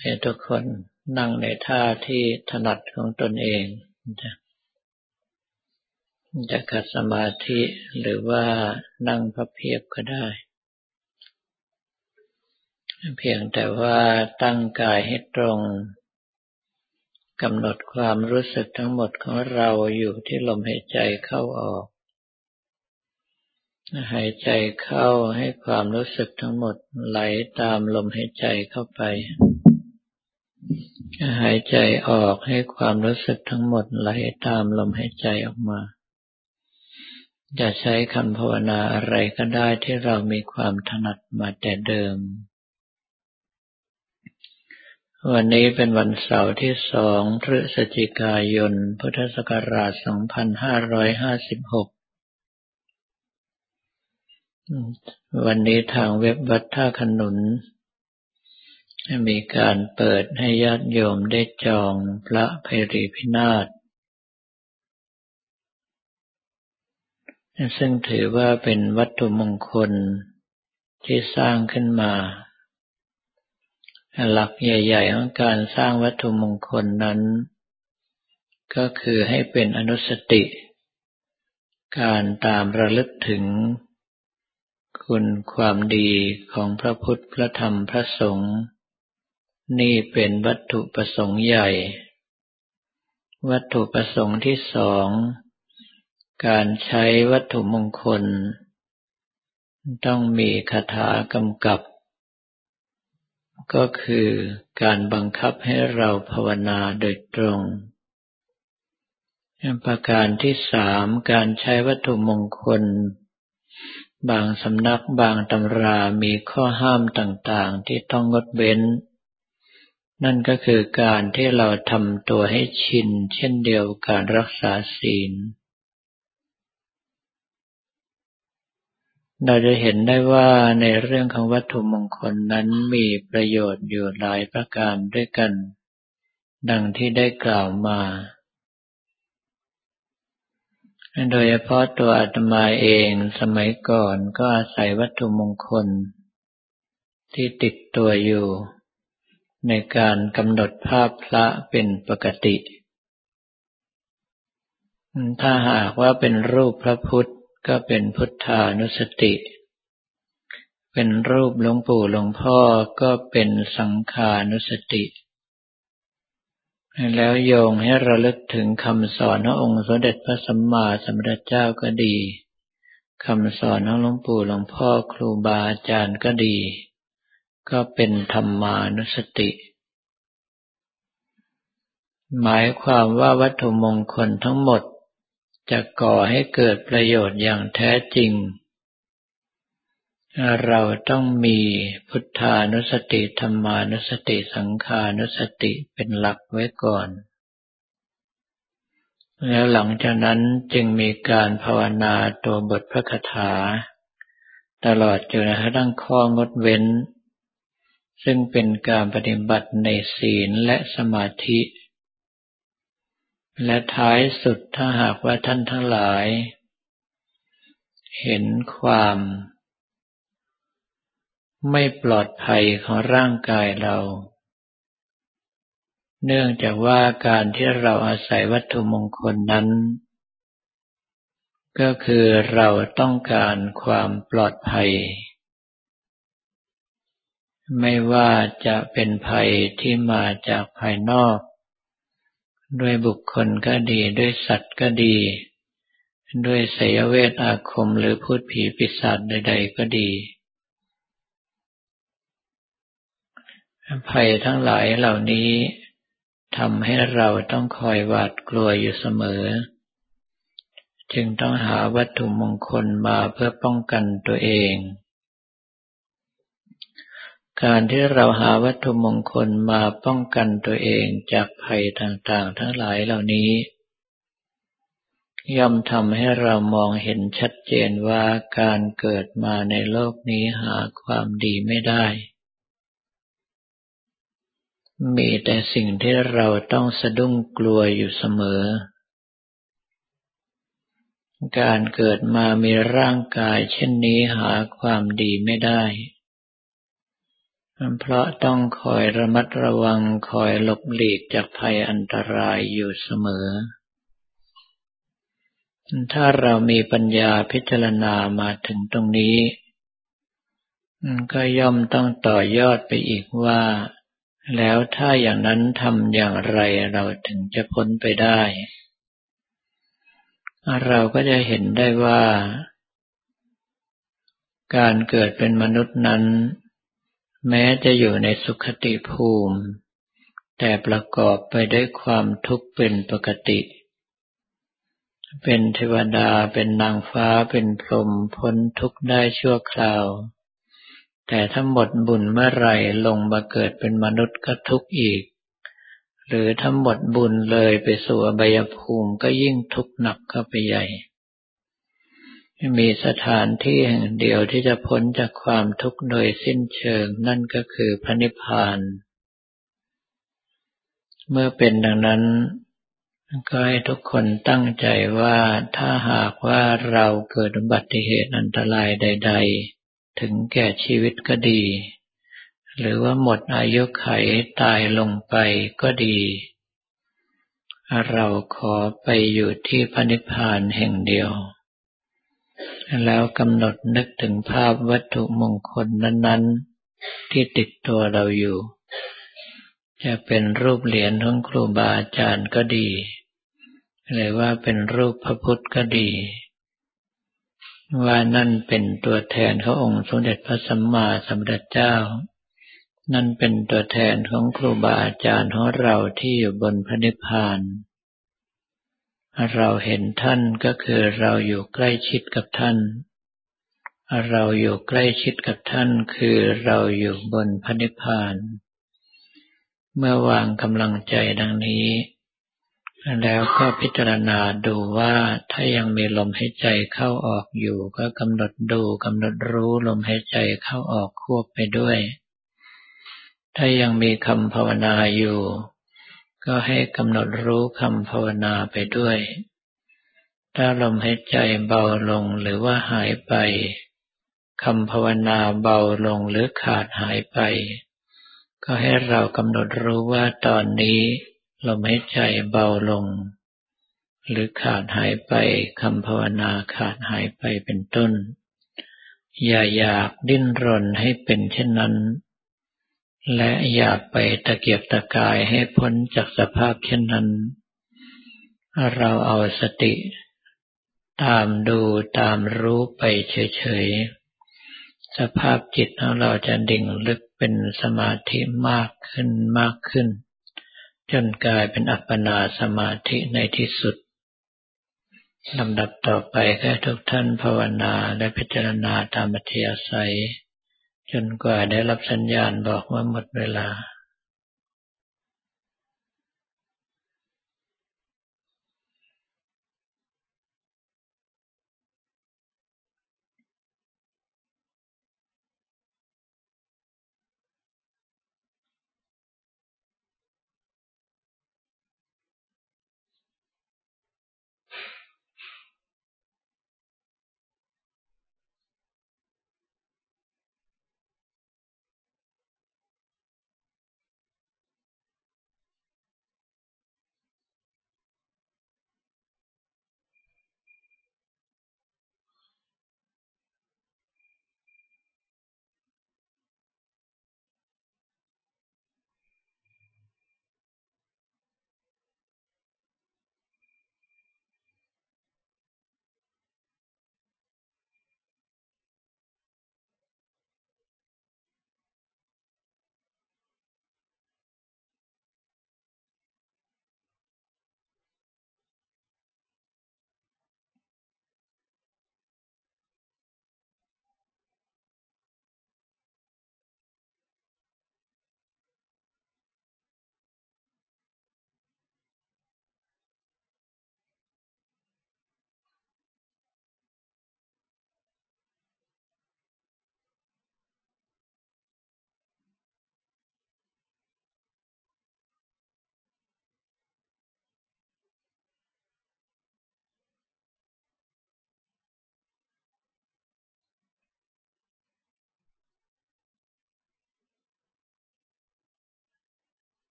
ให้ทุกคนนั่งในท่าที่ถนัดของตนเองจะขัดสมาธิหรือว่านั่งพับเพียบก็ได้ เพียงแต่ว่าตั้งกายให้ตรงกำหนดความรู้สึกทั้งหมดของเราอยู่ที่ลมหายใจเข้าออก หายใจเข้าให้ความรู้สึกทั้งหมดไหลตามลมหายใจเข้าไป หายใจออกให้ความรู้สึกทั้งหมดไหลตามลมหายใจออกมาจะใช้คำภาวนาอะไรก็ได้ที่เรามีความถนัดมาแต่เดิม วันนี้เป็นวันเสาร์ที่สองพฤศจิกายน พุทธศักราช 2556วันนี้ทางเว็บวัดท่าขนุน มีการเปิดให้ญาติโยมได้จองพระเพรีพินาศซึ่งถือว่าเป็นวัตถุมงคลที่สร้างขึ้นมา หลักใหญ่ ๆ ของการสร้างวัตถุมงคลนั้น ก็คือให้เป็นอนุสติ การตามระลึกถึง คุณความดีของพระพุทธพระธรรมพระสงฆ์ นี่เป็นวัตถุประสงค์ใหญ่ วัตถุประสงค์ที่สอง การใช้วัตถุมงคล ต้องมีคาถากำกับ ก็คือการบังคับให้เราภาวนาโดยตรงประการที่สามการใช้วัตถุมงคล บางสำนักบางตำรามีข้อห้ามต่างๆ ที่ต้องงดเว้น นั่นก็คือการที่เราทำตัวให้ชิน เช่นเดียวการรักษาศีล เราจะเห็นได้ว่าในเรื่องของวัตถุมงคลนั้นมีประโยชน์อยู่หลายประการด้วยกัน ดังที่ได้กล่าวมา โดยเฉพาะตัวอาตมาเองสมัยก่อนก็อาศัยวัตถุมงคล ที่ติดตัวอยู่ ในการกำหนดภาพพระเป็นปกติ ถ้าหากว่าเป็นรูปพระพุทธก็เป็นพุทธานุสติ เป็นรูปหลวงปู่หลวงพ่อก็เป็นสังขานุสติ แล้วโยงให้ระลึกถึงคำสอนขององค์สมเด็จพระสัมมาสัมพุทธเจ้าก็ดีคำสอนของหลวงปู่หลวงพ่อครูบาอาจารย์ก็ดี ก็เป็นธรรมานุสติ หมายความว่าวัตถุมงคลทั้งหมดจะก่อให้เกิดประโยชน์อย่างแท้จริง เราต้องมีพุทธานุสติธรรมานุสติสังขานุสติเป็นหลักไว้ก่อน แล้วหลังจากนั้นจึงมีการภาวนาตัวบทพระคาถา ตลอดจนกระทั่งข้องดเว้น ซึ่งเป็นการปฏิบัติในศีลและสมาธิ และท้ายสุดถ้าหากว่าท่านทั้งหลาย เห็นความ ไม่ปลอดภัยของร่างกายเรา เนื่องจากว่าการที่เราอาศัยวัตถุมงคลนั้น ก็คือเราต้องการความปลอดภัย ไม่ว่าจะเป็นภัยที่มาจากภายนอก ด้วยบุคคลก็ดีด้วยสัตว์ก็ดี ด้วยสยเวทอาคมหรือพูดผีปิศาจใด ๆ ก็ดี ภัยทั้งหลายเหล่านี้ทำให้เราต้องคอยหวาดกลัวอยู่เสมอ จึงต้องหาวัตถุมงคลมาเพื่อป้องกันตัวเอง การที่เราหาวัตถุมงคลมาป้องกันตัวเองจากภัยต่างๆ ทั้งหลายเหล่านี้ ย่อมทำให้เรามองเห็นชัดเจนว่าการเกิดมาในโลกนี้หาความดีไม่ได้ มีแต่สิ่งที่เราต้องสะดุ้งกลัวอยู่เสมอ การเกิดมามีร่างกายเช่นนี้หาความดีไม่ได้ เพราะต้องคอยระมัดระวังคอยหลบหลีกจากภัยอันตรายอยู่เสมอ ถ้าเรามีปัญญาพิจารณามาถึงตรงนี้ ก็ย่อมต้องต่อยอดไปอีกว่า แล้วถ้าอย่างนั้นทำอย่างไรเราถึงจะพ้นไปได้ เราก็จะเห็นได้ว่า การเกิดเป็นมนุษย์นั้น แม้จะอยู่ในสุขติภูมิ แต่ประกอบไปด้วยความทุกข์เป็นปกติ เป็นเทวดาเป็นนางฟ้าเป็นพรหมพ้นทุกข์ได้ชั่วคราว แต่ถ้าหมดบุญเมื่อไรลงมาเกิดเป็นมนุษย์ก็ทุกข์อีก หรือถ้าหมดบุญเลยไปสู่อบายภูมิก็ยิ่งทุกข์หนักเข้าไปใหญ่ มีสถานที่แห่งเดียวที่จะพ้นจากความทุกข์โดยสิ้นเชิงนั่นก็คือพระนิพพาน เมื่อเป็นดังนั้น ก็ให้ทุกคนตั้งใจว่าถ้าหากว่าเราเกิดอุบัติเหตุอันตรายใด ๆ ถึงแก่ชีวิตก็ดี หรือว่าหมดอายุไขตายลงไปก็ดี เราขอไปอยู่ที่พระนิพพานแห่งเดียว แล้วกำหนดนึกถึงภาพวัตถุมงคลนั้น ๆ ที่ติดตัวเราอยู่ จะเป็นรูปเหรียญของครูบาอาจารย์ก็ดี หรือว่าเป็นรูปพระพุทธก็ดี ว่านั่นเป็นตัวแทนขององค์สมเด็จพระสัมมาสัมพุทธเจ้า นั่นเป็นตัวแทนของครูบาอาจารย์ของเราที่อยู่บนพระนิพพาน เราเห็นท่านก็คือเราอยู่ใกล้ชิดกับท่าน เราอยู่ใกล้ชิดกับท่านคือเราอยู่บนพระนิพพาน เมื่อวางกำลังใจดังนี้ แล้วก็พิจารณาดูว่าถ้ายังมีลมหายใจเข้าออกอยู่ก็กำหนดดูกำหนดรู้ลมหายใจเข้าออกควบไปด้วย ถ้ายังมีคำภาวนาอยู่ ก็ให้กำหนดรู้คำภาวนาไปด้วย ถ้าลมหายใจเบาลงหรือว่าหายไปคำภาวนาเบาลงหรือขาดหายไป ก็ให้เรากำหนดรู้ว่าตอนนี้ลมหายใจเบาลง หรือขาดหายไปคำภาวนาขาดหายไปเป็นต้น อย่าอยากดิ้นรนให้เป็นเช่นนั้น และอย่าไปตะเกียบตะกายให้พ้นจากสภาพเช่นนั้น เราเอาสติ ตามดูตามรู้ไปเฉยๆ สภาพจิตของเราจะดิ่งลึกเป็นสมาธิมากขึ้นมากขึ้น จนกลายเป็นอัปปนาสมาธิในที่สุดลำดับต่อไปแค่ทุกท่านภาวนาและพิจารณาตามอัธยาศัย จนกว่าได้รับสัญญาณบอกว่าหมดเวลา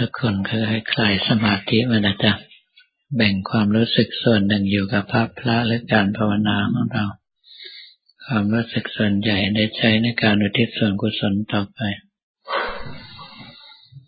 ทุกคนคือให้คลายสมาธิมานะจ๊ะแบ่งความรู้สึกส่วนหนึ่งอยู่กับพระพระและการภาวนาของเรา ความรู้สึกส่วนใหญ่ได้ใช้ในการอุทิศส่วนกุศลต่อไป